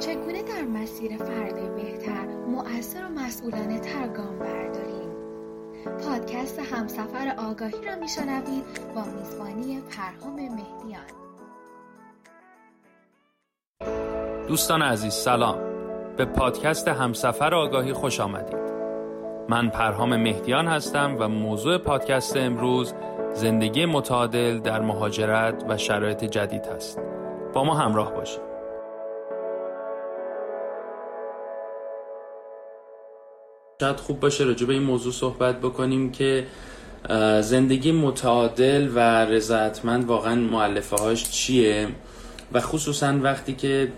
چگونه در مسیر فرد بهتر مؤثر و مسئولانه تر گام برداریم؟ پادکست همسفر آگاهی را میشنوید با میزبانی پرهام مهدیان. دوستان عزیز سلام. به پادکست همسفر آگاهی خوش آمدید. من پرهام مهدیان هستم و موضوع پادکست امروز زندگی متعادل در مهاجرت و شرایط جدید است با ما همراه باشید. شاید خوب باشه راجع به این موضوع صحبت بکنیم که زندگی متعادل و رضایتمند واقعا معلفه هاش چیه؟ و خصوصا وقتی که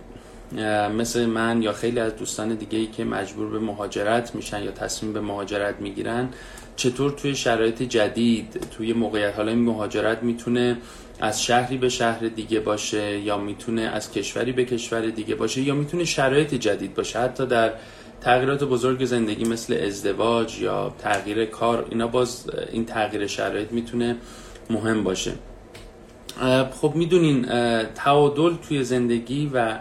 مثل من یا خیلی از دوستان دیگه ای که مجبور به مهاجرت میشن یا تصمیم به مهاجرت می‌گیرن چطور توی شرایط جدید توی موقعیت حالا این مهاجرت می‌تونه از شهری به شهر دیگه باشه یا می‌تونه از کشوری به کشور دیگه باشه یا می‌تونه شرایط جدید باشه؟ حتی در تغییرات بزرگ زندگی مثل ازدواج یا تغییر کار اینا باز این تغییر شرایط می‌تونه مهم باشه. خب می‌دونین تعادل توی زندگی و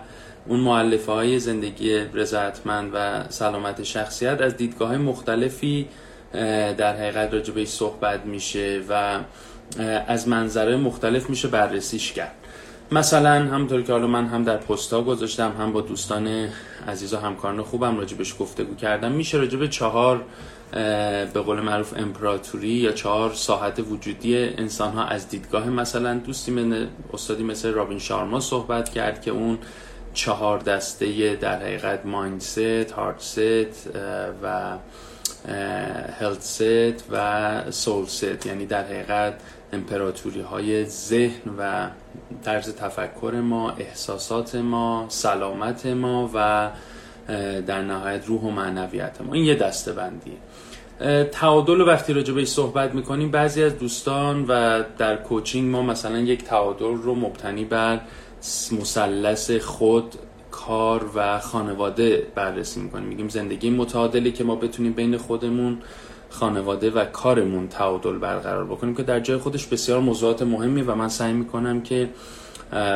اون معلفه های زندگی رضایتمند و سلامت شخصیت از دیدگاه مختلفی در حقیقت راجع بهش صحبت میشه و از منظره مختلف میشه بررسیش کرد. مثلا همونطور که حالا من هم در پستا گذاشتم هم با دوستان عزیز و همکاران خوبم راجبش گفتگو کردم. میشه راجب چهار به قول معروف امپراتوری یا چهار ساحت وجودی انسان ها از دیدگاه مثلا دوستی من استادی مثل رابین شارما صحبت کرد که اون چهار دسته در حقیقت مایندست، هارت و هلت ست و سول ست یعنی در حقیقت امپراتوری های ذهن و طرز تفکر ما احساسات ما سلامت ما و در نهایت روح و معنویت ما. این یه دسته بندیه تعادل وقتی راجع بهش صحبت می‌کنیم بعضی از دوستان و در کوچینگ ما مثلا یک تعادل رو مبتنی بر مثلث خود کار و خانواده بررسی می‌کنیم. میگیم زندگی متعادلی که ما بتونیم بین خودمون خانواده و کارمون تعادل برقرار بکنیم که در جای خودش بسیار موضوعات مهمی و من سعی می‌کنم که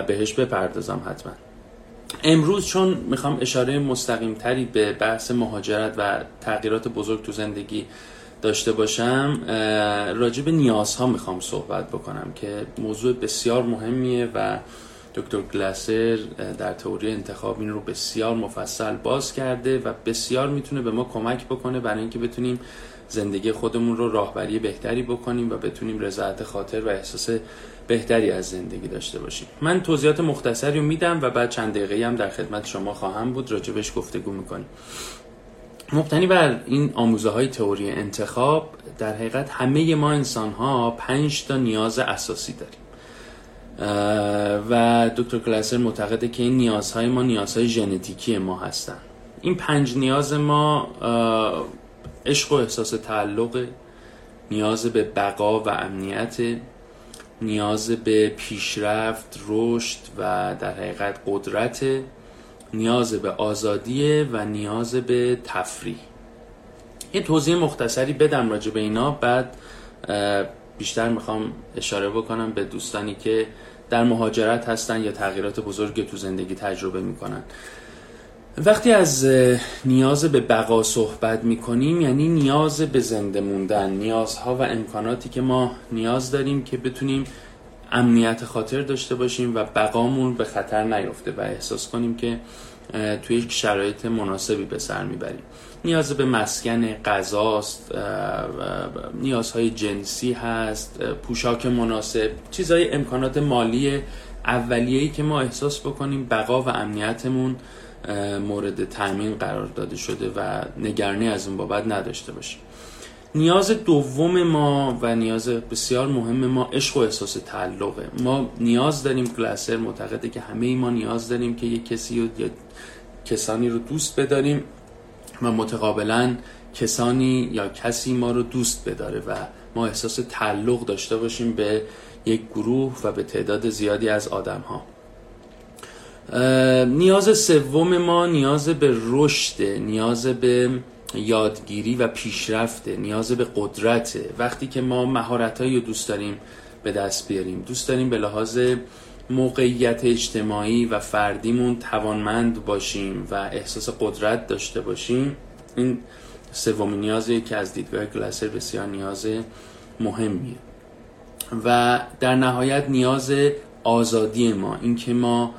بهش بپردازم حتما. امروز چون می‌خوام اشاره مستقیم تری به بحث مهاجرت و تغییرات بزرگ تو زندگی داشته باشم راجع به نیازها می‌خوام صحبت بکنم که موضوع بسیار مهمیه و دکتر گلاسر در تئوری انتخاب این رو بسیار مفصل باز کرده و بسیار می‌تونه به ما کمک بکنه برای اینکه بتونیم زندگی خودمون رو راهبری بهتری بکنیم و بتونیم رضایت خاطر و احساس بهتری از زندگی داشته باشیم. من توضیحات مختصری میدم و بعد چند دقیقه هم در خدمت شما خواهم بود. راجبش گفتگو می‌کنیم. مبتنی بر این آموزه های تئوری انتخاب در حقیقت همه ما انسان ها پنج تا نیاز اساسی داریم. و دکتر کلاسر معتقده که این نیازهای ما نیازهای ژنتیکی ما هستن. این پنج نیاز ما عشق و احساس تعلق نیاز به بقا و امنیت نیاز به پیشرفت رشد و در حقیقت قدرت نیاز به آزادی و نیاز به تفریح. یه توضیح مختصری بدم راجع به اینا بعد بیشتر می‌خوام اشاره بکنم به دوستانی که در مهاجرت هستن یا تغییرات بزرگ تو زندگی تجربه می‌کنن. وقتی از نیاز به بقا صحبت می‌کنیم یعنی نیاز به زنده موندن نیازها و امکاناتی که ما نیاز داریم که بتونیم امنیت خاطر داشته باشیم و بقامون به خطر نیفته و احساس کنیم که توی یک شرایط مناسبی به سر می‌بریم. نیاز به مسکن غذاست نیازهای جنسی هست پوشاک مناسب چیزهای امکانات مالی اولیه‌ای که ما احساس بکنیم بقا و امنیتمون مورد تأمین قرار داده شده و نگرانی از اون بابت نداشته باشیم. نیاز دوم ما و نیاز بسیار مهم ما عشق و احساس تعلقه. ما نیاز داریم کلاسر معتقده که همه ما نیاز داریم که یک کسی رو یا کسانی رو دوست بداریم و متقابلا کسانی یا کسی ما رو دوست بداره و ما احساس تعلق داشته باشیم به یک گروه و به تعداد زیادی از آدم ها نیاز سوم ما نیاز به رشد نیاز به یادگیری و پیشرفت نیاز به قدرت. وقتی که ما مهارتایی رو دوست داریم به دست بیاریم دوست داریم به لحاظ موقعیت اجتماعی و فردیمون توانمند باشیم و احساس قدرت داشته باشیم این سومین نیازی که از دیدگاه گلاسر بسیار نیاز مهمیه. و در نهایت نیاز آزادی ما اینکه ما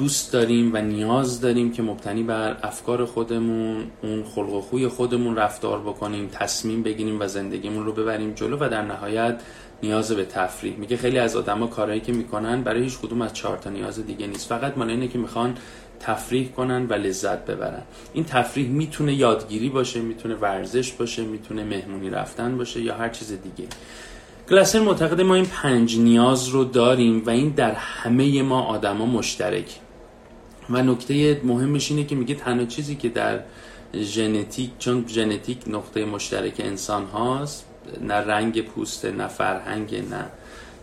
دوست داریم و نیاز داریم که مبتنی بر افکار خودمون اون خلق و خوی خودمون رفتار بکنیم تصمیم بگیریم و زندگیمون رو ببریم جلو و در نهایت نیاز به تفریح. میگه خیلی از آدما کارهایی که می‌کنن برای هیچ کدوم از چهار تا نیاز دیگه نیست. فقط مال اینه که می‌خوان تفریح کنن و لذت ببرن. این تفریح می‌تونه یادگیری باشه می‌تونه ورزش باشه می‌تونه مهمونی رفتن باشه یا هر چیز دیگه. گلاسر معتقد ما این پنج نیاز رو داریم و این در همه ما آدما مشترک. و نکته مهمش اینه که میگه تنها چیزی که در ژنتیک چون ژنتیک نقطه مشترک انسان هاست نه رنگ پوسته نه فرهنگ نه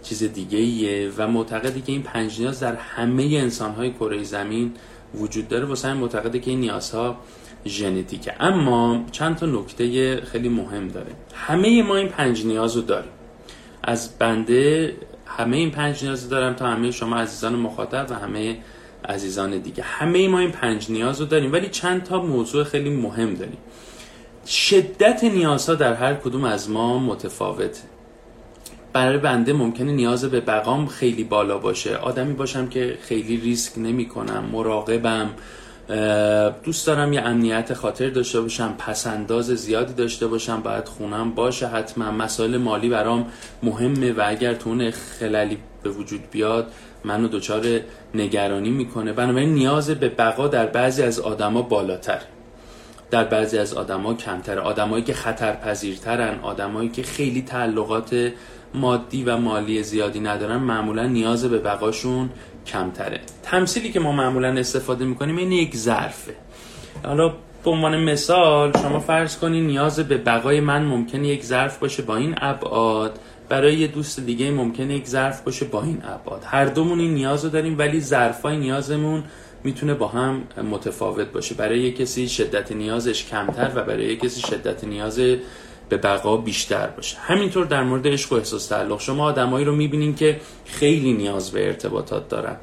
چیز دیگه ایه و معتقدی که این پنج نیاز در همه انسان های کره زمین وجود داره. واسه این معتقده که این نیازها ژنتیکه. اما چند تا نکته خیلی مهم داره. همه ما این پنج نیاز رو داریم. از بنده همه این پنج نیاز دارم تا همه شما عزیزان مخاطب و همه عزیزان دیگه. همه ما این پنج نیاز رو داریم ولی چند تا موضوع خیلی مهم داریم. شدت نیازها در هر کدوم از ما متفاوته. برای بنده ممکنه نیاز به بقام خیلی بالا باشه. آدمی باشم که خیلی ریسک نمی کنم مراقبم دوست دارم یه امنیت خاطر داشته باشم پسنداز زیادی داشته باشم باید خونم باشه حتما مسائل مالی برام مهمه و اگر تو خلالی به وجود بیاد منو دچار نگرانی می‌کنه. بنابراین نیاز به بقا در بعضی از آدما بالاتر. در بعضی از آدما کمتر آدمایی که خطرپذیرترن آدمایی که خیلی تعلقات مادی و مالی زیادی ندارن معمولا نیاز به بقاشون کمتره. تمثیلی که ما معمولا استفاده می‌کنیم این یک ظرفه. حالا به عنوان مثال شما فرض کنید نیاز به بقای من ممکنه یک ظرف باشه با این ابعاد. برای یه دوست دیگه ممکنه یک ظرف باشه با این ابعاد. هر دومون این نیاز رو داریم ولی ظرفای نیازمون می‌تونه با هم متفاوت باشه. برای یه کسی شدت نیازش کمتر و برای یه کسی شدت نیاز به بقا بیشتر باشه. همینطور در مورد عشق و احساس تعلق. شما آدمایی رو می‌بینین که خیلی نیاز به ارتباطات دارن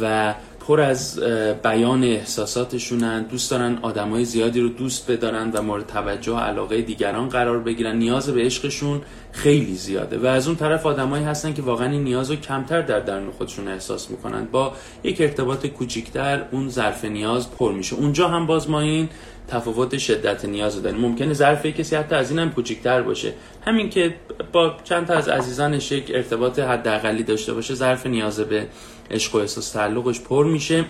و پر از بیان احساساتشونن. دوست دارن آدمای زیادی رو دوست بدارن و مورد توجه و علاقه دیگران قرار بگیرن. نیاز به عشقشون خیلی زیاده و از اون طرف آدمایی هستن که واقعا این نیاز رو کمتر در درون خودشون احساس می‌کنن. با یک ارتباط کوچیکتر اون ظرف نیاز پر میشه. اونجا هم باز ما این تفاوت شدت نیاز داریم. ممکنه ظرف کسی حتی از این هم کوچیکتر باشه. همین که با چند تا از عزیزانش یک ارتباط حداقلی داشته باشه ظرف نیاز به عشق و احساس تعلقش پر میشه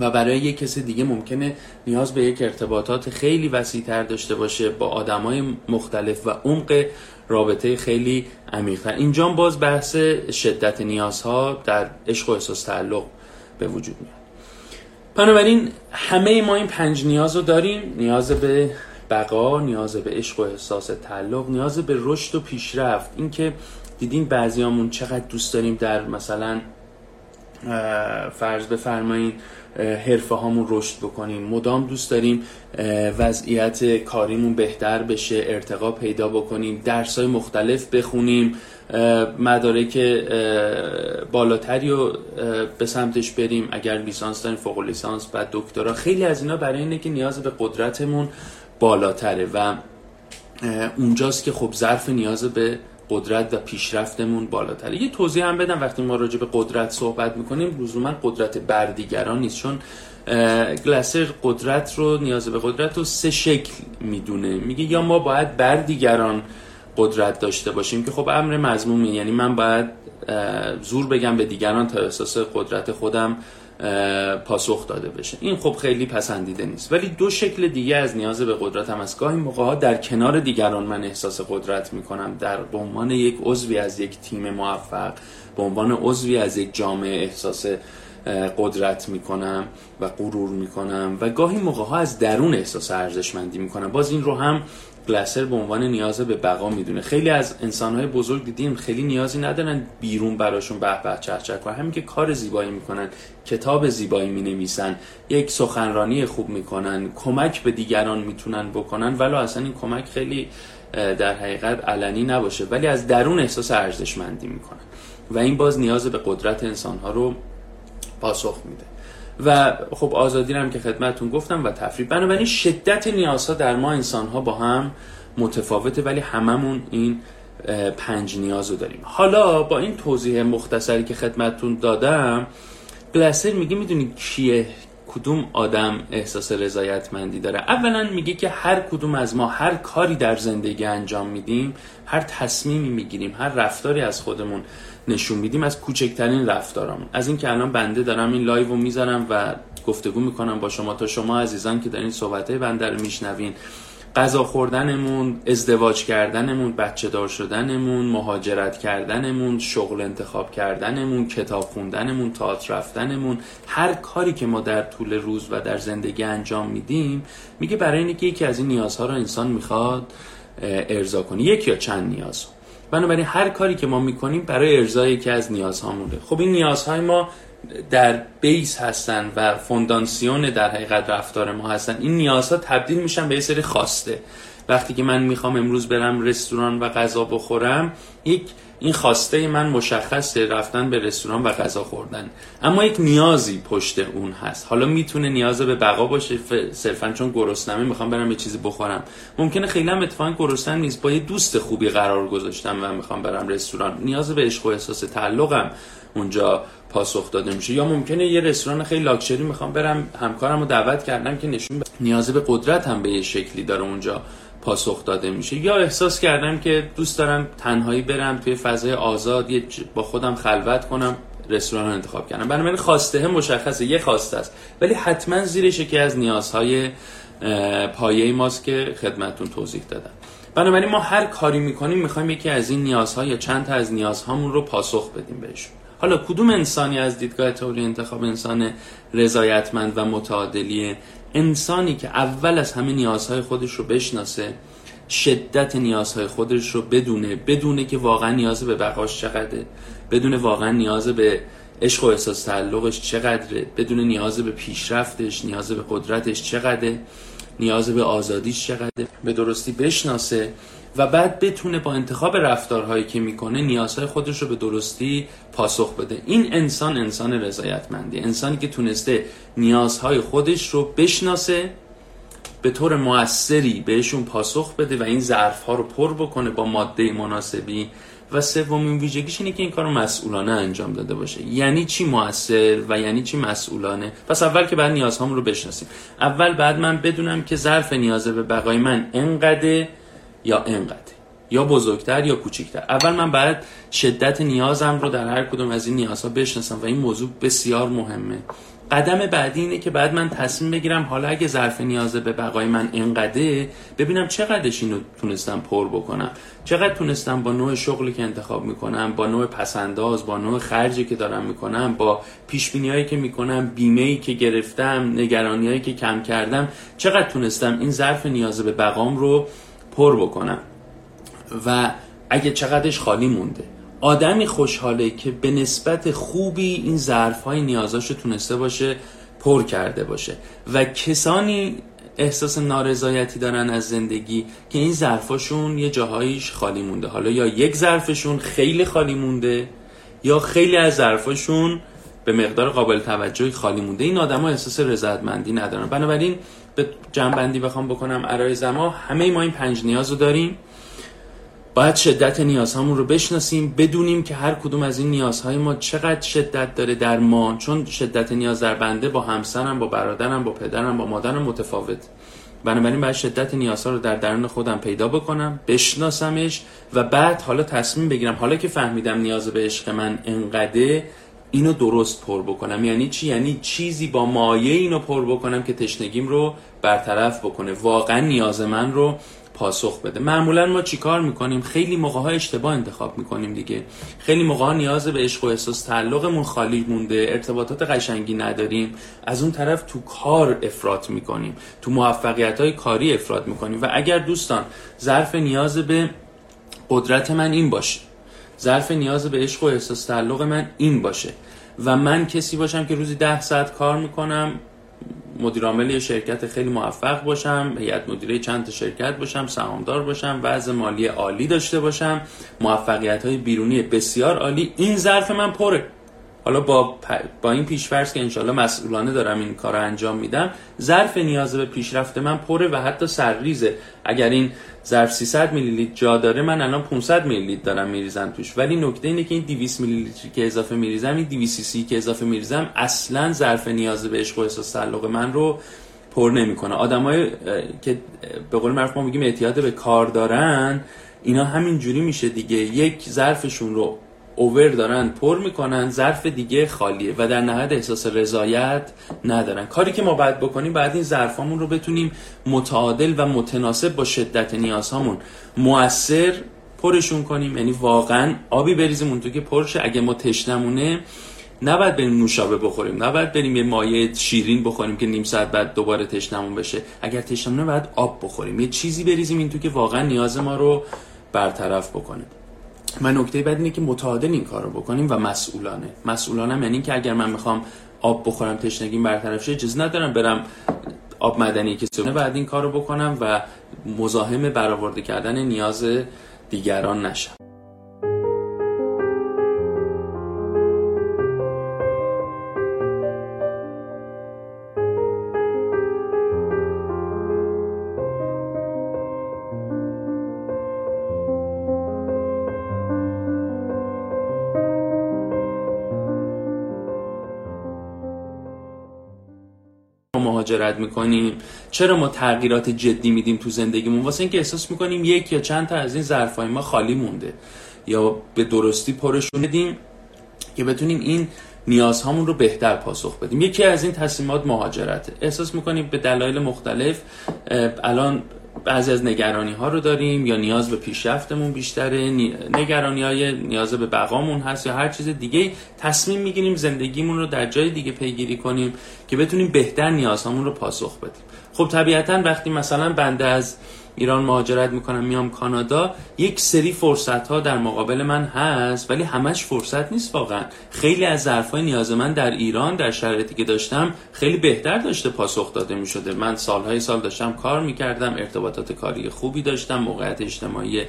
و برای یک کسی دیگه ممکنه نیاز به یک ارتباطات خیلی وسیعتر داشته باشه با آدمای مختلف و عمق رابطه خیلی عمیقتر اینجا باز بحث شدت نیازها در عشق و احساس تعلق به وجود میاد. بنابراین همه ما این پنج نیاز رو داریم. نیاز به بقا نیاز به عشق و احساس تعلق نیاز به رشد و پیشرفت. اینکه دیدین بعضیامون چقدر دوست داریم در مثلا فرض بفرمایین حرفه هامون رشد بکنیم. مدام دوست داریم وضعیت کاریمون بهتر بشه ارتقا پیدا بکنیم درس های مختلف بخونیم مدارک بالاتری رو به سمتش بریم. اگر لیسانس داریم فوق لیسانس بعد دکترا. خیلی از اینا برای اینه که نیاز به قدرتمون بالاتره و اونجاست که خب ظرف نیاز به قدرت و پیشرفتمون بالاتره یه توضیح هم بدم وقتی ما راجع به قدرت صحبت می‌کنیم. لزوما قدرت بر دیگران نیست چون گلاسر قدرت رو نیاز به قدرت رو سه شکل می‌دونه. میگه یا ما باید بر دیگران قدرت داشته باشیم که خب امر مضمومی یعنی من باید زور بگم به دیگران تا احساس قدرت خودم پاسخ داده بشه. این خب خیلی پسندیده نیست. ولی دو شکل دیگه از نیاز به قدرت هم از گاهی موقع ها در کنار دیگران من احساس قدرت می‌کنم. در به عنوان یک عضوی از یک تیم موفق به عنوان عضوی از یک جامعه احساس قدرت می‌کنم و غرور می‌کنم. و گاهی موقع ها از درون احساس ارزشمندی می‌کنم. باز این رو هم گلاسر به عنوان نیاز به بقا می‌دونه. خیلی از انسانهای بزرگ دیدیم خیلی نیازی ندارن بیرون براشون به به چه کنن. همین که کار زیبایی می‌کنن کتاب زیبایی می‌نویسن یک سخنرانی خوب می‌کنن کمک به دیگران می‌تونن بکنن ولو اصلا این کمک خیلی در حقیقت علنی نباشه ولی از درون احساس ارزشمندی می‌کنن. و این باز نیاز به قدرت انسان ها رو پاسخ میده. و خب آزادی هم که خدمتون گفتم و تفریح. بنابراین شدت نیازها در ما انسان ها با هم متفاوته ولی هممون این پنج نیاز رو داریم. حالا با این توضیح مختصری که خدمتون دادم گلسر میگه می‌دونی کیه؟ کدوم آدم احساس رضایتمندی داره؟ اولا میگه که هر کدوم از ما هر کاری در زندگی انجام میدیم هر تصمیمی می‌گیریم هر رفتاری از خودمون نشون میدیم از کوچکترین رفتارامون. از اینکه الان بنده دارم این live رو می‌ذارم و گفتگو می‌کنم با شما تا شما عزیزان که دارین صحبت بنده رو میشنوین. غذا خوردنمون ازدواج کردنمون بچه دار شدنمون مهاجرت کردنمون شغل انتخاب کردنمون کتاب خوندنمون تئاتر رفتنمون هر کاری که ما در طول روز و در زندگی انجام میدیم میگه برای اینکه یکی از این نیازها رو انسان می‌خواد ارضا کنه. یک یا چند نیاز بنابراین هر کاری که ما می‌کنیم برای ارضای یکی از نیازهامونه. خب این نیازهای ما در بیس هستن و فوندانسیون در حقیقت رفتار ما هستن. این نیازها تبدیل میشن به یه سری خواسته. وقتی که من می‌خوام امروز برم رستوران و غذا بخورم یک این خواسته من مشخصه رفتن به رستوران و غذا خوردن. اما یک نیازی پشت اون هست. حالا می‌تونه نیاز به بقا باشه صرفا چون گرسنمه می‌خوام برم یه چیزی بخورم. ممکنه خیلی هم اتفاقا گرسنه نیست. با یه دوست خوبی قرار گذاشتم و می‌خوام برم رستوران. نیاز به عشق و احساس تعلقم. اونجا پاسخ داده میشه. یا ممکنه یه رستوران خیلی لاکچری می‌خوام برم همکارم رو دعوت کردم که نشون ب... نیازه به قدرت هم به یه شکلی داره اونجا پاسخ داده میشه. یا احساس کردم که دوست دارم تنهایی برم توی فضای آزاد یه با خودم خلوت کنم رستوران انتخاب کردم. بنابراین خواسته مشخصه یه خواسته است. ولی حتما زیرش یکی از نیازهای پایه ماست که خدمتون توضیح دادم. بنابراین ما هر کاری می‌کنیم می‌خوایم یکی از این نیازها یا چند تا از نیازهامون رو پاسخ بدیم بهشون. حالا کدوم انسانی از دیدگاه تئوری انتخاب انسان رضایتمند و متعادلیه انسانی که اول از همه نیازهای خودش رو بشناسه شدت نیازهای خودش رو بدونه بدونه که واقعا نیاز به بقاش چقدره بدونه واقعا نیاز به عشق و احساس تعلقش چقدره بدون نیاز به پیشرفتش نیاز به قدرتش چقدره نیاز به آزادیش چقدره به درستی بشناسه. و بعد بتونه با انتخاب رفتارهایی که می‌کنه نیازهای خودش رو به درستی پاسخ بده. این انسان انسان رضایتمندی انسانی که تونسته نیازهای خودش رو بشناسه به طور موثری بهشون پاسخ بده و این ظرف ها رو پر بکنه با ماده مناسبی. و سومین ویژگیش اینه که این کار مسئولانه انجام داده باشه. یعنی چی موثر و یعنی چی مسئولانه؟ پس اول که بعد نیازهامون رو بشناسیم. اول بعد من بدونم که ظرف نیازه به بقای من انقدر یا انقدر یا بزرگتر یا کوچکتر اول من بعد شدت نیازم رو در هر کدوم از این نیازها بشناسم و این موضوع بسیار مهمه. قدم بعدی اینه که بعد من تصمیم بگیرم حالا اگه ظرف نیازه به بقای من انقدره ببینم چقدرش اینو تونستم پر بکنم. چقدر تونستم با نوع شغلی که انتخاب می‌کنم با نوع پسنداز با نوع خرجی که دارم می‌کنم با پیش هایی که می‌کنم بیمه ای که گرفتم نگرانی هایی که کم کردم چقدر تونستم این ظرف نیازه به بقام رو پر بکنم. و اگه چقدرش خالی مونده. آدمی خوشحاله که به نسبت خوبی این ظرف های نیازاش تونسته باشه پر کرده باشه. و کسانی احساس نارضایتی دارن از زندگی که این ظرفاشون یه جاهاییش خالی مونده. حالا یا یک ظرفشون خیلی خالی مونده یا خیلی از ظرفاشون به مقدار قابل توجهی خالی مونده. این آدما احساس رضایتمندی ندارن. بنابراین به جنبندی بخوام بکنم ارای زما همه ما این پنج نیاز رو داریم. باید شدت نیازهامون رو بشناسیم بدونیم که هر کدوم از این نیازهای ما چقدر شدت داره در ما. چون شدت نیاز در بنده با همسرم با برادرم با پدرم با مادرم متفاوت. بنابراین باید شدت نیازها رو در درون خودم پیدا بکنم بشناسمش و بعد حالا تصمیم بگیرم. حالا که فهمیدم نیاز به عشق من انقدره اینو درست پر بکنم. یعنی چی؟ یعنی چیزی با مایه اینو پر بکنم که تشنگیم رو برطرف بکنه. واقعا نیاز من رو پاسخ بده. معمولا ما چیکار می‌کنیم؟ خیلی موقع ها اشتباه انتخاب می‌کنیم دیگه. خیلی موقع ها نیاز به عشق و احساس تعلقمون خالی مونده. ارتباطات قشنگی نداریم. از اون طرف تو کار افراط می‌کنیم. تو موفقیت های کاری افراط می‌کنیم. و اگر دوستان ظرف نیاز به قدرت من این باشه ظرف نیاز به عشق و احساس تعلق من این باشه. و من کسی باشم که روزی ده ساعت کار می‌کنم مدیر یه شرکت خیلی موفق باشم هیئت مدیره چند تا شرکت باشم سهامدار باشم وضع مالی عالی داشته باشم موفقیت های بیرونی بسیار عالی این ظرف من پره. حالا با, با این پیشفرض که انشالله مسئولانه دارم این کار رو انجام میدم ظرف نیاز به پیشرفت من پره و حتی سرریزه. اگر این ظرف 300 میلی لیتر جا داره من الان 500 میلی لیتر دارم میریزم توش. ولی نکته اینه که این 200 میلی لیتر که اضافه میریزم این 200 سی که اضافه میریزم اصلا ظرف نیاز به عشق و احساس تعلق من رو پر نمی‌کنه. آدمای که به قول معروف ما میگیم اعتیاد به کار دارن اینا همین جوری میشه دیگه. یک ظرفشون رو اوور دارن پر می‌کنن ظرف دیگه خالیه و در نهایت احساس رضایت ندارن. کاری که ما باید بکنیم بعد این ظرفامون رو بتونیم متعادل و متناسب با شدت نیازهامون موثر پرشون کنیم. یعنی واقعا آبی بریزیم اون تو که پرشه. اگه ما تشنمونه نباید بریم نوشابه بخوریم. نباید بریم یه مایه شیرین بخوریم که نیم ساعت بعد دوباره تشنمون بشه. اگر تشنمونه باید آب بخوریم. یه چیزی بریزیم این تو که واقعا نیاز ما رو برطرف بکنه. من نکته بعد اینه که متعادل این کار رو بکنیم و مسئولانه. مسئولانه یعنی که اگر من می‌خوام آب بخورم تشنگیم برطرف شه اجازه ندارم برم آب مدنی که سونه بعد این کار رو بکنم و مزاحم برآورده کردن نیاز دیگران نشم. مهاجرت می‌کنیم. چرا ما تغییرات جدی میدیم تو زندگیمون؟ واسه اینکه احساس می‌کنیم یک یا چند تا از این ظرفای ما خالی مونده. یا به درستی پرشون بدیم که بتونیم این نیازهامون رو بهتر پاسخ بدیم. یکی از این تصمیمات مهاجرته. احساس می‌کنیم به دلایل مختلف الان بعضی از نگرانی ها رو داریم یا نیاز به پیشرفتمون بیشتره نگرانی های نیاز به بقامون هست یا هر چیز دیگه تصمیم می‌گیریم زندگیمون رو در جای دیگه پیگیری کنیم که بتونیم بهتر نیازهامون رو پاسخ بدیم. خب طبیعتا وقتی مثلا بنده از ایران مهاجرت می‌کنم میام کانادا یک سری فرصت ها در مقابل من هست ولی همش فرصت نیست واقعا. خیلی از ظرف نیاز من در ایران در شرایطی که داشتم خیلی بهتر داشته پاسخ داده می‌شده. من سالهای سال داشتم کار می‌کردم ارتباطات کاری خوبی داشتم موقعیت اجتماعی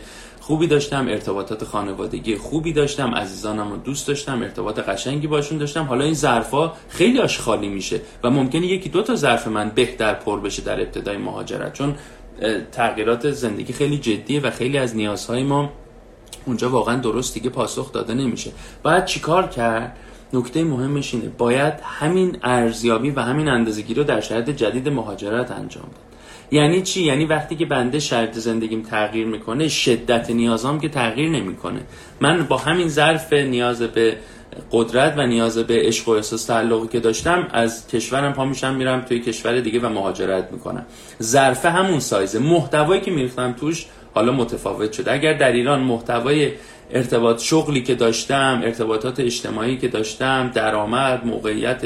خوبی داشتم ارتباطات خانوادگی خوبی داشتم عزیزانم رو دوست داشتم ارتباط قشنگی باشون داشتم. حالا این ظرفا خیلی آش خالی میشه و ممکنه یکی دو تا ظرف من بهتر پر بشه در ابتدای مهاجرت. چون تغییرات زندگی خیلی جدیه و خیلی از نیازهای ما اونجا واقعا درست دیگه پاسخ داده نمیشه. باید چیکار کرد؟ نکته مهمش اینه باید همین ارزیابی و همین اندازگی رو در شرایط جدید مهاجرت انجام داد. یعنی چی؟ یعنی وقتی که بنده شرط زندگیم تغییر می‌کنه شدت نیازام که تغییر نمی‌کنه. من با همین ظرف نیاز به قدرت و نیاز به عشق و احساس تعلقی که داشتم از کشورم پا میشم میرم توی کشور دیگه و مهاجرت می‌کنم. ظرف همون سایزه. محتوایی که میریختم توش حالا متفاوت شده. اگر در ایران محتوای ارتباط شغلی که داشتم ارتباطات اجتماعی که داشتم درآمد موقعیت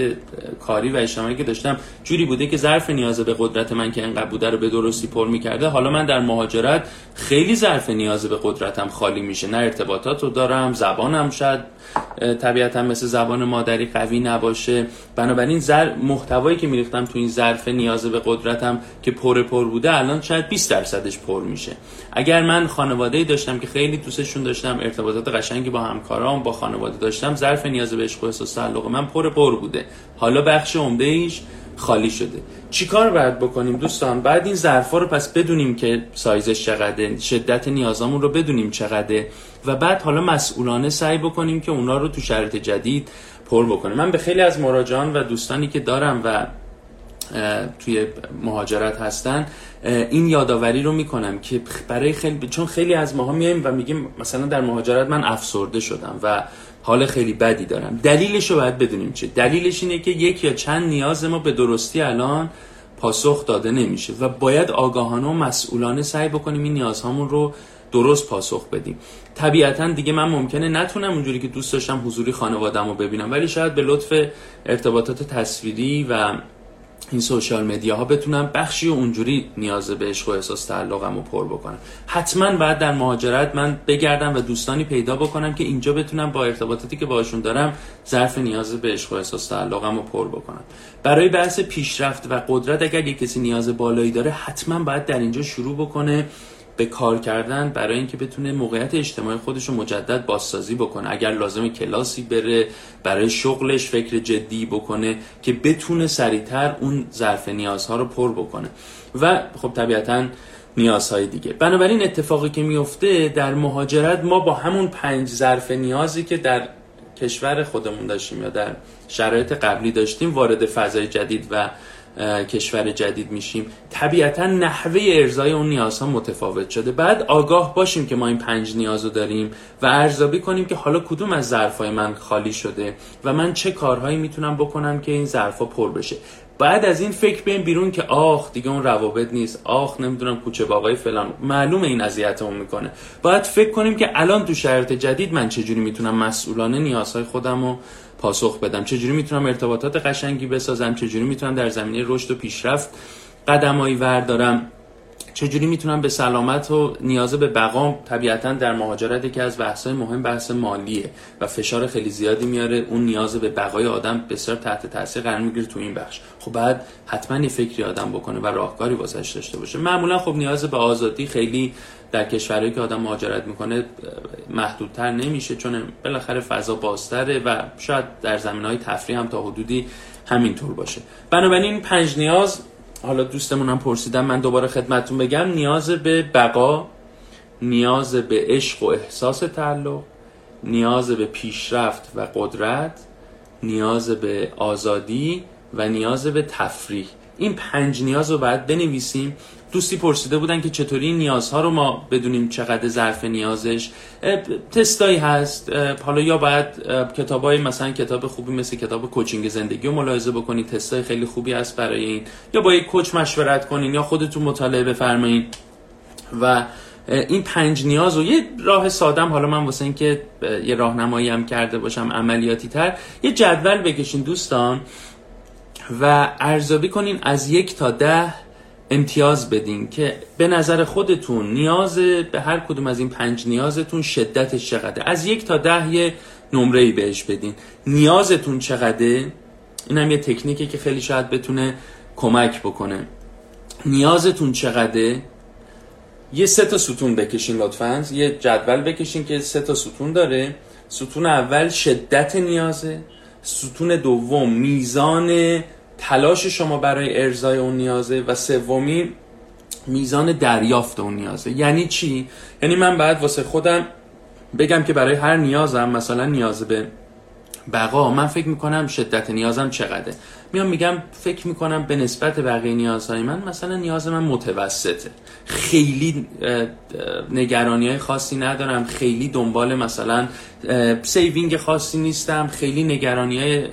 کاری و اجتماعی که داشتم جوری بوده که ظرف نیاز به قدرت من که انقدر بوده رو به درستی پر می‌کرده حالا من در مهاجرت خیلی ظرف نیاز به قدرتم خالی میشه. نه ارتباطات رو دارم زبانم شاید طبیعتا مثل زبان مادری قوی نباشه. بنابراین زر محتوایی که میریختم تو این ظرف نیاز به قدرتم که پر پر بوده الان شاید 20 درصدش پر میشه. اگر من خانواده داشتم که خیلی دوستشون داشتم ارتباطات قشنگی با همکارام با خانواده داشتم ظرف نیاز به عشق و احساس تعلق من پر پر بوده. حالا بخش عمده ایش خالی شده. چیکار باید بکنیم دوستان؟ بعد این ظرفا رو پس بدونیم که سایزش چقدره. شدت نیازامون رو بدونیم چقدره. و بعد حالا مسئولانه سعی بکنیم که اونا رو تو شرایط جدید پر بکنیم. من به خیلی از مراجعان و دوستانی که دارم و توی مهاجرت هستن این یادآوری رو می‌کنم که برای خیلی چون خیلی از ماها میایم و میگیم مثلا در مهاجرت من افسرده شدم و حال خیلی بدی دارم. دلیلش رو باید بدونیم چه دلیلش اینه که یک یا چند نیاز ما به درستی الان پاسخ داده نمیشه و باید آگاهانه و مسئولانه سعی بکنیم این نیازهامون رو درست پاسخ بدیم. طبیعتا دیگه من ممکنه نتونم اونجوری که دوست داشتم حضوری خانوادم رو ببینم ولی شاید به لطف ارتباطات تصویری و این سوشال مدیا ها بتونم بخشی و اونجوری نیاز به عشق و احساس تعلقم رو پر بکنم. حتما باید در مهاجرت من بگردم و دوستانی پیدا بکنم که اینجا بتونم با ارتباطاتی که باشون دارم ظرف نیاز به عشق و احساس تعلقم رو پر بکنم. برای بحث پیشرفت و قدرت اگر یک کسی نیاز بالایی داره حتما باید در اینجا شروع بکنه به کار کردن برای اینکه بتونه موقعیت اجتماعی خودش رو مجدد بازسازی بکنه. اگر لازم کلاسی بره برای شغلش فکر جدی بکنه که بتونه سریعتر اون ظرف نیازها رو پر بکنه. و خب طبیعتا نیازهای دیگه. بنابراین اتفاقی که میفته در مهاجرت ما با همون پنج ظرف نیازی که در کشور خودمون داشتیم یا در شرایط قبلی داشتیم وارد فضای جدید و کشور جدید میشیم. طبیعتا نحوه ارزای اون نیازها متفاوت شده. بعد آگاه باشیم که ما این پنج نیاز رو داریم و ارزیابی کنیم که حالا کدوم از ظرفای من خالی شده و من چه کارهایی می‌تونم بکنم که این ظرفا پر بشه. بعد از این فکر بیم بیرون که آخ دیگه اون روابط نیست. آخ نمی‌دونم کوچه باقای فلان. معلومه این اذیتمون می‌کنه. باید فکر کنیم که الان تو شرایط جدید من چجوری می‌تونم مسئولانه نیازهای خودم رو پاسخ بدم؟ چجوری می‌تونم ارتباطات قشنگی بسازم؟ چجوری می‌تونم در زمینه رشد و پیشرفت قدمایی وردارم؟ چجوری می‌تونم به سلامت و نیاز به بقام طبیعتا در مهاجرت که از بحث‌های مهم بحث مالیه و فشار خیلی زیادی میاره. اون نیاز به بقای آدم بسیار تحت تاثیر قرار می‌گیره تو این بخش. خب بعد حتما یه فکری آدم بکنه و راهکاری واسش داشته باشه. معمولا خب نیاز به آزادی خیلی در کشورهایی که آدم مهاجرت می‌کنه محدودتر نمیشه چون بالاخره فضا بازتره و شاید در زمین های تفریح هم تا حدودی همینطور باشه. بنابراین پنج نیاز حالا دوستمون هم پرسیدم من دوباره خدمتون بگم نیاز به بقا نیاز به عشق و احساس تعلق نیاز به پیشرفت و قدرت نیاز به آزادی و نیاز به تفریح. این پنج نیاز رو باید بنویسیم دوستی پرسیده بودن که چطوری نیازها رو ما بدونیم چقدر ظرف نیازش. تستایی هست. حالا یا باید کتابای مثلا کتاب خوبی مثل کتاب کوچینگ زندگی رو ملاحظه بکنید. تستای خیلی خوبی هست برای این. یا با یک کوچ مشورت کنین یا خودتون مطالعه بفرمایید و این پنج نیاز و یه راه سادم حالا من واسه اینکه یه راهنمایی هم کرده باشم عملیاتی تر یه جدول بکشین دوستان و ارزیابی کنین از یک تا ده امتیاز بدین که به نظر خودتون نیاز به هر کدوم از این پنج نیازتون شدتش چقدره؟ از یک تا ده یه نمره ای بهش بدین. نیازتون چقدره؟ این هم یه تکنیکه که خیلی شاید بتونه کمک بکنه. نیازتون چقدره؟ یه سه تا ستون بکشین لطفا. یه جدول بکشین که سه تا ستون داره. ستون اول شدت نیازه. ستون دوم میزان تلاش شما برای ارزای اون نیازه و سومی میزان دریافت اون نیازه. یعنی چی؟ یعنی من بعد واسه خودم بگم که برای هر نیازم مثلا نیاز به بقا من فکر می‌کنم شدت نیازم چقدره. میام میگم فکر می‌کنم به نسبت بقیه نیازهای من مثلا نیاز من متوسطه. خیلی نگرانی های خاصی ندارم. خیلی دنبال مثلا saving خاصی نیستم. خیلی نگرانی های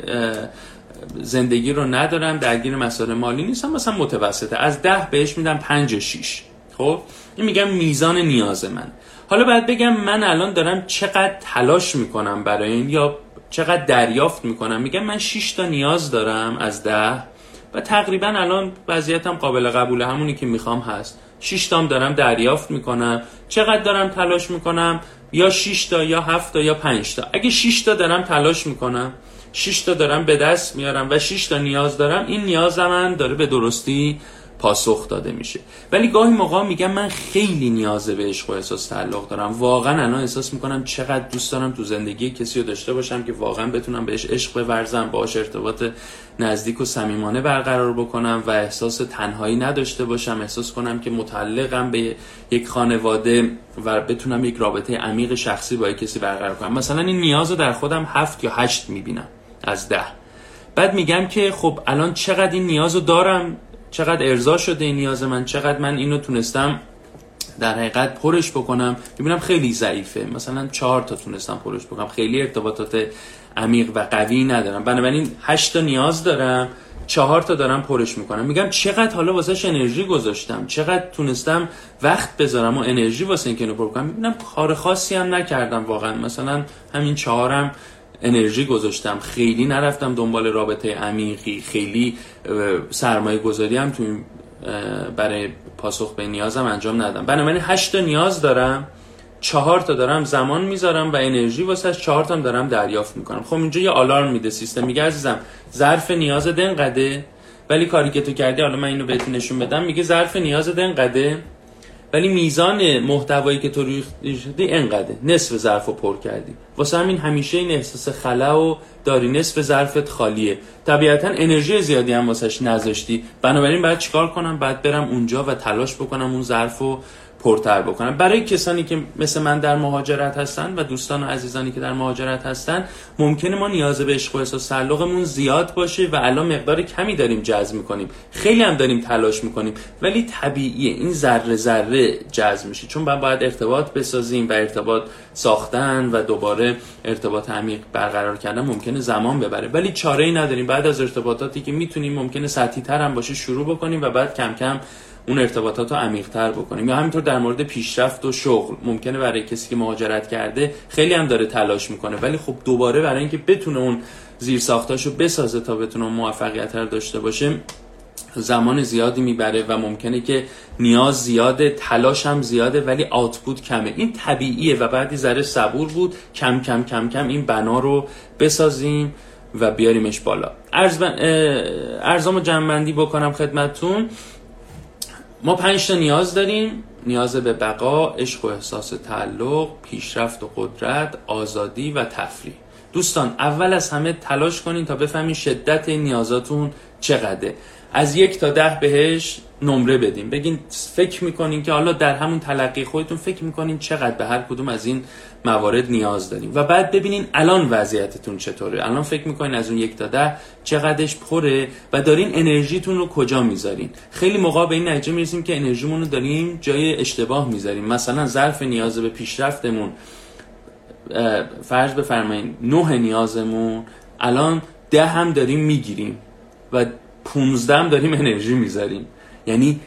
زندگی رو ندارم درگیر مسائل مالی نیستم مثلا متوسطه. از ده بهش میدم پنج و شیش. خب؟ این میگم میزان نیاز من. حالا باید بگم من الان دارم چقدر تلاش می‌کنم برای این یا چقدر دریافت می‌کنم. میگم من 6 تا نیاز دارم از ده و تقریبا الان وضعیتم قابل قبول همونی که می‌خوام هست. 6 تام دارم دریافت می‌کنم. چقدر دارم تلاش می‌کنم؟ یا 6 تا یا 7 تا یا 5 تا. اگه 6 تا دارم تلاش می‌کنم 6 تا دارم به دست میارم و 6 تا نیاز دارم این نیاز من داره به درستی پاسخ داده میشه. ولی گاهی موقع میگم من خیلی نیاز به عشق و احساس تعلق دارم. واقعا الان احساس می‌کنم چقدر دوست دارم تو زندگی کسی رو داشته باشم که واقعا بتونم بهش عشق بورزم باهاش ارتباط نزدیک و صمیمانه برقرار بکنم و احساس تنهایی نداشته باشم. احساس کنم که متعلقم به یک خانواده و بتونم یک رابطه عمیق شخصی با کسی برقرار کنم. مثلا این نیاز رو در خودم هفت یا هشت می‌بینم. از ده. بعد میگم که خب الان چقدر این نیاز رو دارم چقدر ارضا شده این نیاز من چقدر من اینو تونستم در حقیقت پرش بکنم. می‌بینم خیلی ضعیفه. مثلا چهار تا تونستم پرش بکنم. خیلی ارتباطات عمیق و قوی ندارم. بنابراین هشت تا نیاز دارم چهار تا دارم پرش می‌کنم. میگم چقدر حالا واسهش انرژی گذاشتم چقدر تونستم وقت بذارم و انرژی واسه اینکه اینو پر کنم. می‌بینم کار خاصی هم نکردم واقعا. مثلا همین چهارم انرژی گذاشتم. خیلی نرفتم دنبال رابطه عمیقی. خیلی سرمایه گذاری هم تو برای پاسخ به نیازم انجام ندم بنابراین هشت تا نیاز دارم چهار تا دارم زمان می‌ذارم و انرژی واسه چهار تا دارم دریافت می‌کنم. خب اینجا یه آلارم میده سیستم. میگه عزیزم ظرف نیاز دنقده. ولی کاری که تو کردی حالا من اینو بهتون نشون بدم. میگه ظرف نیاز دنقده. ولی میزان محتوایی که تو ریختی انقدر نصف ظرف رو پر کردی. واسه همین همیشه این احساس خلا و داری. نصف ظرفت خالیه. طبیعتا انرژی زیادی هم واسش نذاشتی. بنابراین باید چیکار کنم؟ بعد برم اونجا و تلاش بکنم اون ظرف رو پرتر بکنم برای کسانی که مثل من در مهاجرت هستن و دوستان و عزیزانی که در مهاجرت هستن ممکنه ما نیاز به عشق و احساس تعلقمون زیاد باشه و الان مقدار کمی داریم جذب می‌کنیم. خیلی هم داریم تلاش می‌کنیم. ولی طبیعیه این ذره ذره جذب میشه. چون باید, باید ارتباط بسازیم و ارتباط ساختن و دوباره ارتباط عمیق برقرار کردن ممکنه زمان ببره. ولی چاره ای نداریم. بعد از ارتباطاتی که می‌تونیم ممکنه سطحی تر هم باشه شروع بکنیم و بعد کم کم اون ارتباطات رو عمیق‌تر بکنیم. یا همینطور در مورد پیشرفت و شغل. ممکنه برای کسی که مهاجرت کرده خیلی هم داره تلاش می‌کنه. ولی خب دوباره برای اینکه بتونه اون زیر ساختاشو بسازه تا بتونه موفقیت رو داشته باشه زمان زیادی می‌بره و ممکنه که نیاز زیاده تلاش هم زیاده ولی آتپوت کمه. این طبیعیه و بعدی ذره صبور بود. کم کم کم کم این بنا رو بسازیم و بیاریمش بالا. ارزامو جنبندی بکنم خدمتون ما پنج تا نیاز داریم. نیاز به بقا، عشق و احساس تعلق، پیشرفت و قدرت، آزادی و تفریح. دوستان اول از همه تلاش کنین تا بفهمین شدت نیازاتون چقدره. از یک تا ده بهش نمره بدین. بگین فکر می‌کنین که حالا در همون تلقی خودتون فکر می‌کنین چقدر به هر کدوم از این موارد نیاز داریم. و بعد ببینین الان وضعیتتون چطوره. الان فکر می‌کنین از اون یک تا ده چقدرش پره و دارین انرژیتون رو کجا می‌ذارین. خیلی موقع به این نتیجه می‌رسیم که انرژیمون رو داریم جای اشتباه می‌ذاریم. مثلا ظرف نیاز به پیشرفتمون فرض بفرمایین نه نیازمون. الان ده هم داریم می‌گیریم و 15 هم داریم انرژی می‌ذاریم. یعنی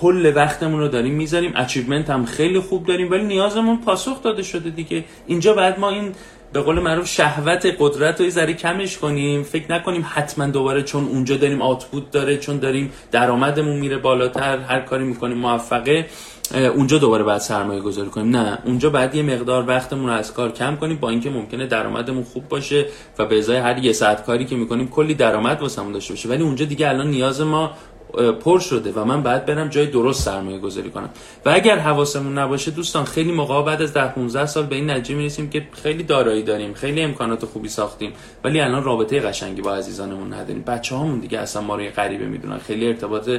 کل وقتمون رو داریم می‌ذاریم. اچیومنت هم خیلی خوب داریم ولی نیازمون پاسخ داده شده دیگه. اینجا بعد ما این به قول معروف شهوت قدرت رو ذره کمش کنیم. فکر نکنیم حتما دوباره چون اونجا داریم آتپوت داره چون داریم درآمدمون میره بالاتر هر کاری می‌کنیم موفقه اونجا دوباره باید سرمایه گذاری کنیم. نه اونجا بعد یه مقدار وقتمون رو از کار کم کنیم با اینکه ممکنه درآمدمون خوب باشه و به ازای هر یه ساعت کاری که می‌کنیم کلی درآمد واسمون داشته باشه. ولی اونجا دیگه الان نیاز ما پر شده و من بعد برم جای درست سرمایه گذاری کنم. و اگر حواسمون نباشه دوستان خیلی موقع بعد از 10 15 سال به این نتیجه می‌رسیم که خیلی دارایی داریم خیلی امکانات خوبی ساختیم ولی الان رابطه قشنگی با عزیزانمون نداریم. بچه هامون دیگه اصلا ما رو غریبه می‌دونن خیلی ارتباط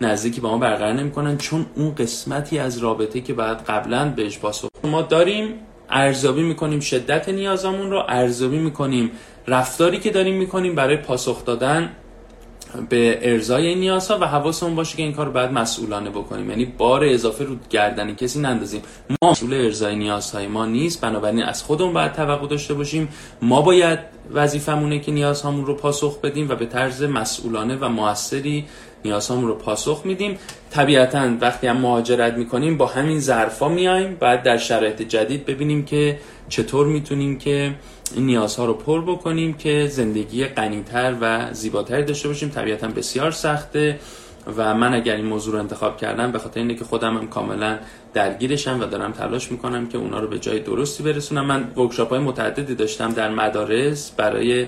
نزدیکی با ما برقرار نمی‌کنن چون اون قسمتی از رابطه که بعد قبلا بهش پاسخ ما داریم ارزیابی می‌کنیم شدت نیازمون رو ارزیابی می‌کنیم رفتاری که داریم می‌کنیم برای پاسخ دادن به ارزای نیازها و حواسمون باشه که این کار باید مسئولانه بکنیم. یعنی بار اضافه رو گردن کسی نندازیم. ما مسئول ارزای نیازهای ما نیست بنابراین از خودمون باید توقع داشته باشیم. ما باید وظیفمونه که نیازهامون رو پاسخ بدیم و به طرز مسئولانه و موثری نیازهامون رو پاسخ میدیم. طبیعتا وقتی هم مهاجرت می‌کنیم با همین ظرفا میایم. بعد در شرایط جدید ببینیم که چطور می‌تونیم که این نیازها رو پر بکنیم که زندگی غنیتر و زیباتری داشته باشیم. طبیعتا بسیار سخته و من اگر این موضوع رو انتخاب کردم به خاطر اینه که خودم هم کاملا درگیرشم و دارم تلاش می‌کنم که اونا رو به جای درستی برسونم. من ورکشاپ های متعددی داشتم در مدارس برای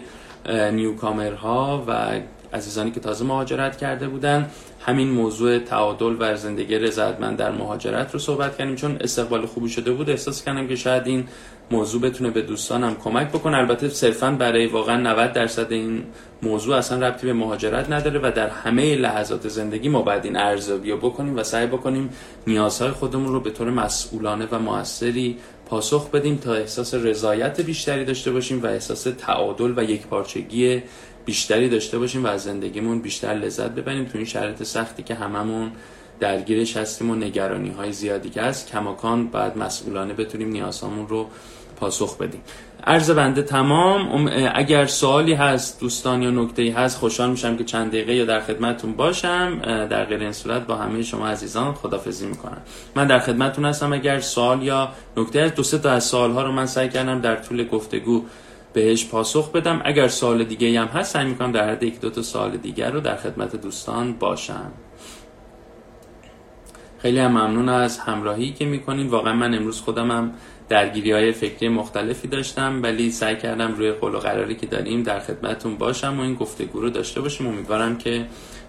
نیوکامرها و عزیزانی که تازه مهاجرت کرده بودن. همین موضوع تعادل و زندگی رضایتمند در مهاجرت رو صحبت کردیم. چون استقبال خوبی شده بود احساس کردم که شاید این موضوع بتونه به دوستانم کمک بکنه. البته صرفا برای واقعا 90 درصد این موضوع اصلا ربطی به مهاجرت نداره و در همه لحظات زندگی ما باید این ارزیابی بکنیم و سعی بکنیم نیازهای خودمون رو به طور مسئولانه و موثری پاسخ بدیم تا احساس رضایت بیشتری داشته باشیم و احساس تعادل و یکپارچگی بیشتری داشته باشیم و از زندگیمون بیشتر لذت ببریم. تو این شرایط سختی که هممون درگیرش هستیم و نگرانی های زیادی که هست کماکان بعد مسئولانه بتونیم نیازهامون رو پاسخ بدیم. عرض بنده تمام. اگر سوالی هست دوستان یا نکته هست خوشحال میشم که چند دقیقه یا در خدمتتون باشم. در غیر این صورت با همه شما عزیزان خدافزی می‌کنم. من در خدمتتون هستم. اگر سوال یا نکته هست دو سه تا از سوال ها رو من سعی کردم در طول گفتگو بهش پاسخ بدم. اگر سوال دیگه هم هست سعی می‌کنم در حد یک دو تا سوال دیگر رو در خدمت دوستان باشم. خیلی هم ممنون از همراهی که می‌کنین. واقعا من امروز خودم هم درگیری های فکری مختلفی داشتم ولی سعی کردم روی قول و قراری که داریم در خدمتون باشم و این گفتگو رو داشته باشیم. امیدوارم که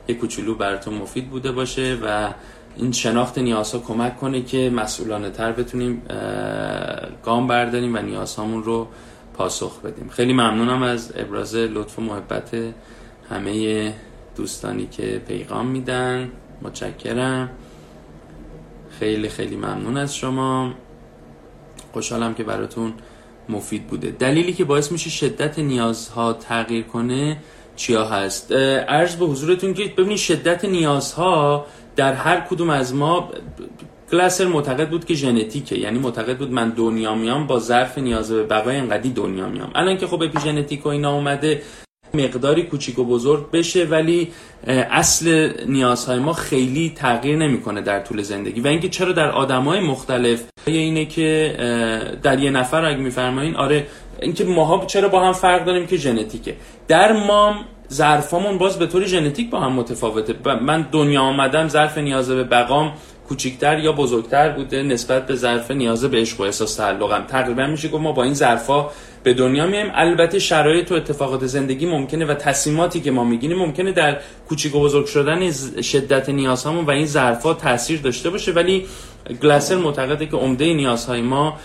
یک کوچولو براتون مفید بوده باشه و این شناخت نیازها کمک کنه که مسئولانه تر بتونیم گام برداریم و نیازهامون رو پاسخ بدیم. خیلی ممنونم از ابراز لطف و محبت همه دوستانی که پیغام میدن. متشکرم. خیلی خیلی ممنون از شما. خوشحالم که براتون مفید بوده. دلیلی که باعث میشه شدت نیازها تغییر کنه چیا هست؟ عرض به حضورتون که ببینید شدت نیازها در هر کدوم از ما گلاسر معتقد بود که ژنتیکه. یعنی معتقد بود من دنیا میام با ظرف نیاز به بقای انقدی دنیا میام. الان که خب اپیژنتیک و اینا اومده مقداری کوچیک و بزرگ بشه ولی اصل نیازهای ما خیلی تغییر نمی‌کنه در طول زندگی. و اینکه چرا در آدمای مختلف اینه که در یه نفر اگه میفرمایین آره اینکه ماها چرا با هم فرق داریم که ژنتیکه. در مام ظرفامون باز به طور ژنتیک با هم متفاوته. من دنیا آمدم ظرف نیاز به بقام کوچیکتر یا بزرگتر بوده نسبت به ظرف نیاز به عشق و احساس تعلقم. تقریبا میشه گفت ما با این ظرفا به دنیا میایم. البته شرایط و اتفاقات زندگی ممکنه و تصمیماتی که ما می‌گیریم ممکنه در کوچیک و بزرگ شدن شدت نیازهامون و این ظرفا تاثیر داشته باشه. ولی گلاسر معتقده که عمده نیازهای ما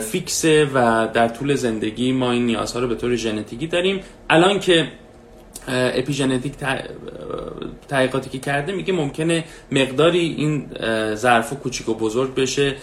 فیکسه و در طول زندگی ما این نیازها رو به طور ژنتیکی داریم. الان که اپیژنتیک تحقیقاتی که کرده میگه ممکنه مقداری این ظرف کوچیک و بزرگ بشه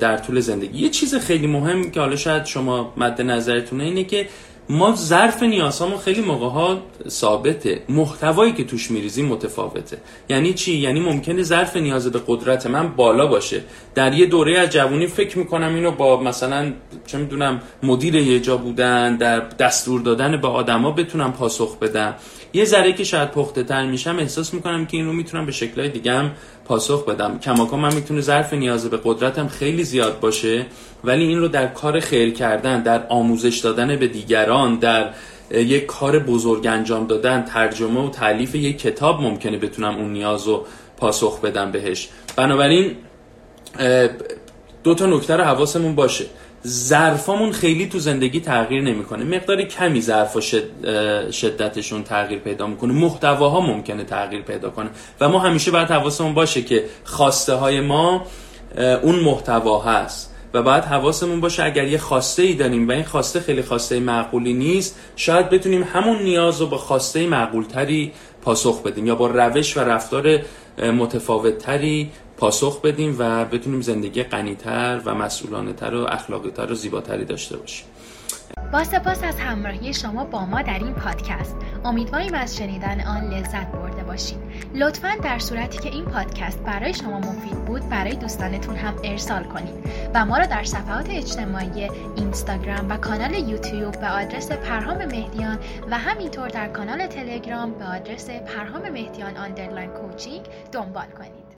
در طول زندگی. یه چیز خیلی مهم که حالا شاید شما مد نظرتونه اینه که ما ظرف نیازهامون خیلی موقع ها ثابته. محتوایی که توش میریزیم متفاوته. یعنی چی؟ یعنی ممکنه ظرف نیاز به قدرت من بالا باشه. در یه دوره از جوانی فکر می‌کنم اینو با مثلا چه می‌دونم مدیر یه جا بودن در دستور دادن به آدما بتونم پاسخ بدم. یه ذره که شاید پخته تر میشم احساس می‌کنم که این رو می‌تونم به شکلهای دیگه هم پاسخ بدم. کماکان من می‌تونه ظرف نیاز به قدرتم خیلی زیاد باشه ولی این رو در کار خیر کردن در آموزش دادن به دیگران در یک کار بزرگ انجام دادن ترجمه و تعلیف یک کتاب ممکنه بتونم اون نیاز رو پاسخ بدم بهش. بنابراین دو تا نکته رو حواسمون باشه. ظرفامون خیلی تو زندگی تغییر نمی‌کنه. مقدار کمی ظرف و شدتشون تغییر پیدا می‌کنه. محتواها ممکنه تغییر پیدا کنه. و ما همیشه باید حواسمون باشه که خواسته های ما اون محتوا هست. و باید حواسمون باشه اگر یه خواسته ای داریم و این خواسته خیلی خواسته معقولی نیست شاید بتونیم همون نیاز رو با خواسته معقول تری پاسخ بدیم یا با روش و رفتار متفاوت تری پاسخ بدیم و بتونیم زندگی غنیتر و مسئولانه تر و اخلاقی تر و زیباتری داشته باشیم. با سپاس از همراهی شما با ما در این پادکست. امیدواریم از شنیدن آن لذت برده باشید. لطفا در صورتی که این پادکست برای شما مفید بود برای دوستانتون هم ارسال کنید و ما را در صفحات اجتماعی اینستاگرام و کانال یوتیوب به آدرس پرهام مهدیان و همینطور در کانال تلگرام به آدرس پرهام مهدیان آندرلاین کوچینگ دنبال کنید.